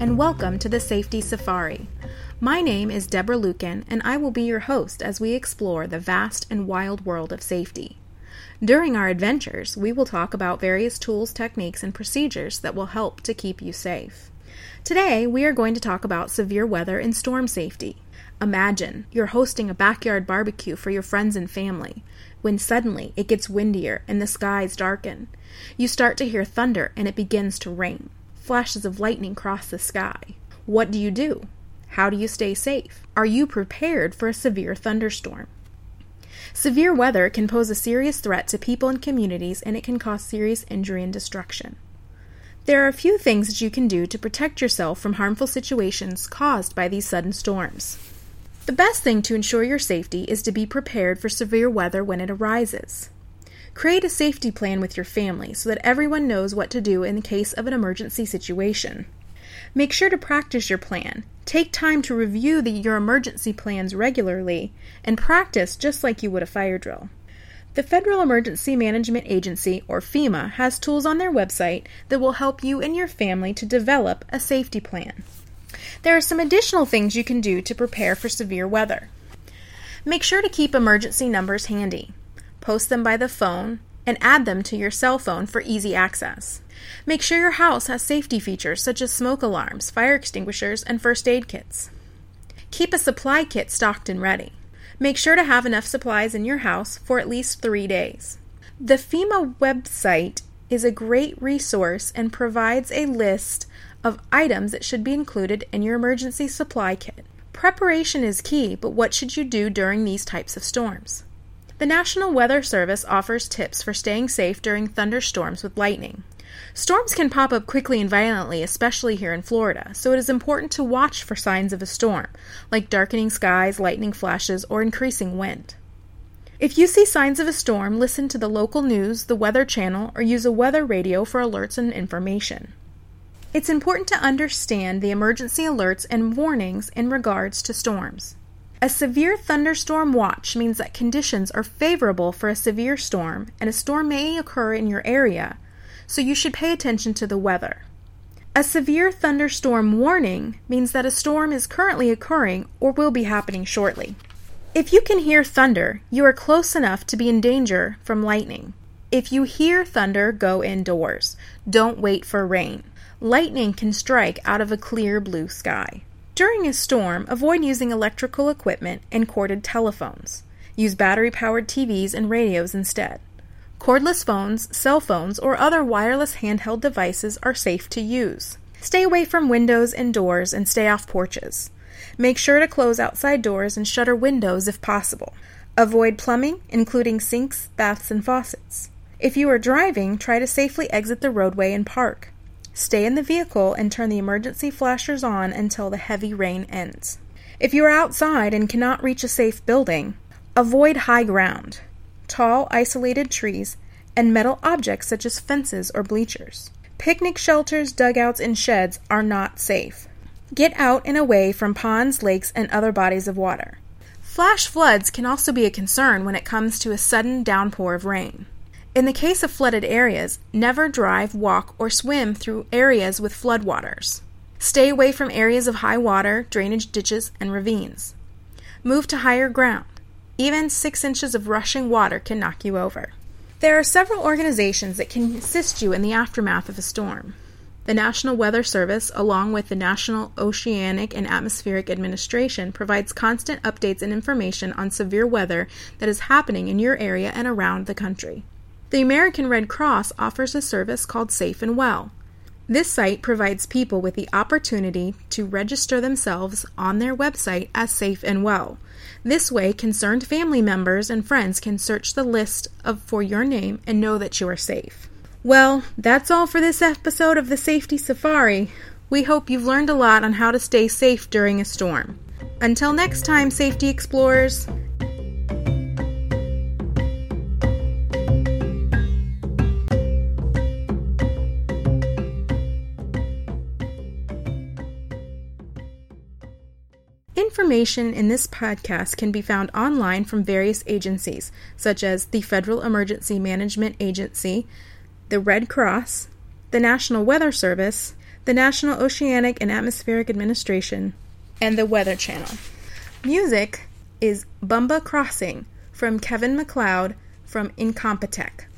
and welcome to the Safety Safari. My name is Deborah Lucan, and I will be your host as we explore the vast and wild world of safety. During our adventures, we will talk about various tools, techniques, and procedures that will help to keep you safe. Today, we are going to talk about severe weather and storm safety. Imagine you're hosting a backyard barbecue for your friends and family when suddenly it gets windier and the skies darken. You start to hear thunder and it begins to rain. Flashes of lightning cross the sky. What do you do? How do you stay safe? Are you prepared for a severe thunderstorm? Severe weather can pose a serious threat to people and communities, and it can cause serious injury and destruction. There are a few things that you can do to protect yourself from harmful situations caused by these sudden storms. The best thing to ensure your safety is to be prepared for severe weather when it arises. Create a safety plan with your family so that everyone knows what to do in the case of an emergency situation. Make sure to practice your plan. Take time to review the, your emergency plans regularly and practice just like you would a fire drill. The Federal Emergency Management Agency, or FEMA, has tools on their website that will help you and your family to develop a safety plan. There are some additional things you can do to prepare for severe weather. Make sure to keep emergency numbers handy. Post them by the phone and add them to your cell phone for easy access. Make sure your house has safety features such as smoke alarms, fire extinguishers, and first aid kits. Keep a supply kit stocked and ready. Make sure to have enough supplies in your house for at least three days. The FEMA website is a great resource and provides a list of items that should be included in your emergency supply kit. Preparation is key, but what should you do during these types of storms? The National Weather Service offers tips for staying safe during thunderstorms with lightning. Storms can pop up quickly and violently, especially here in Florida, so it is important to watch for signs of a storm, like darkening skies, lightning flashes, or increasing wind. If you see signs of a storm, listen to the local news, the Weather Channel, or use a weather radio for alerts and information. It's important to understand the emergency alerts and warnings in regards to storms. A severe thunderstorm watch means that conditions are favorable for a severe storm and a storm may occur in your area, so you should pay attention to the weather. A severe thunderstorm warning means that a storm is currently occurring or will be happening shortly. If you can hear thunder, you are close enough to be in danger from lightning. If you hear thunder, go indoors. Don't wait for rain. Lightning can strike out of a clear blue sky. During a storm, avoid using electrical equipment and corded telephones. Use battery powered TVs and radios instead. Cordless phones, cell phones, or other wireless handheld devices are safe to use. Stay away from windows and doors and stay off porches. Make sure to close outside doors and shutter windows if possible. Avoid plumbing, including sinks, baths, and faucets. If you are driving, try to safely exit the roadway and park. Stay in the vehicle and turn the emergency flashers on until the heavy rain ends. If you are outside and cannot reach a safe building, avoid high ground tall, isolated trees, and metal objects such as fences or bleachers. Picnic shelters, dugouts, and sheds are not safe. Get out and away from ponds, lakes, and other bodies of water. Flash floods can also be a concern when it comes to a sudden downpour of rain. In the case of flooded areas, never drive, walk, or swim through areas with floodwaters. Stay away from areas of high water, drainage ditches, and ravines. Move to higher ground. Even six inches of rushing water can knock you over. There are several organizations that can assist you in the aftermath of a storm. The National Weather Service, along with the National Oceanic and Atmospheric Administration, provides constant updates and information on severe weather that is happening in your area and around the country. The American Red Cross offers a service called Safe and Well. This site provides people with the opportunity to register themselves on their website as safe and well. This way, concerned family members and friends can search the list of, for your name and know that you are safe. Well, that's all for this episode of the Safety Safari. We hope you've learned a lot on how to stay safe during a storm. Until next time, safety explorers, Information in this podcast can be found online from various agencies, such as the Federal Emergency Management Agency, the Red Cross, the National Weather Service, the National Oceanic and Atmospheric Administration, and the Weather Channel. Music is Bumba Crossing from Kevin MacLeod from Incompetech.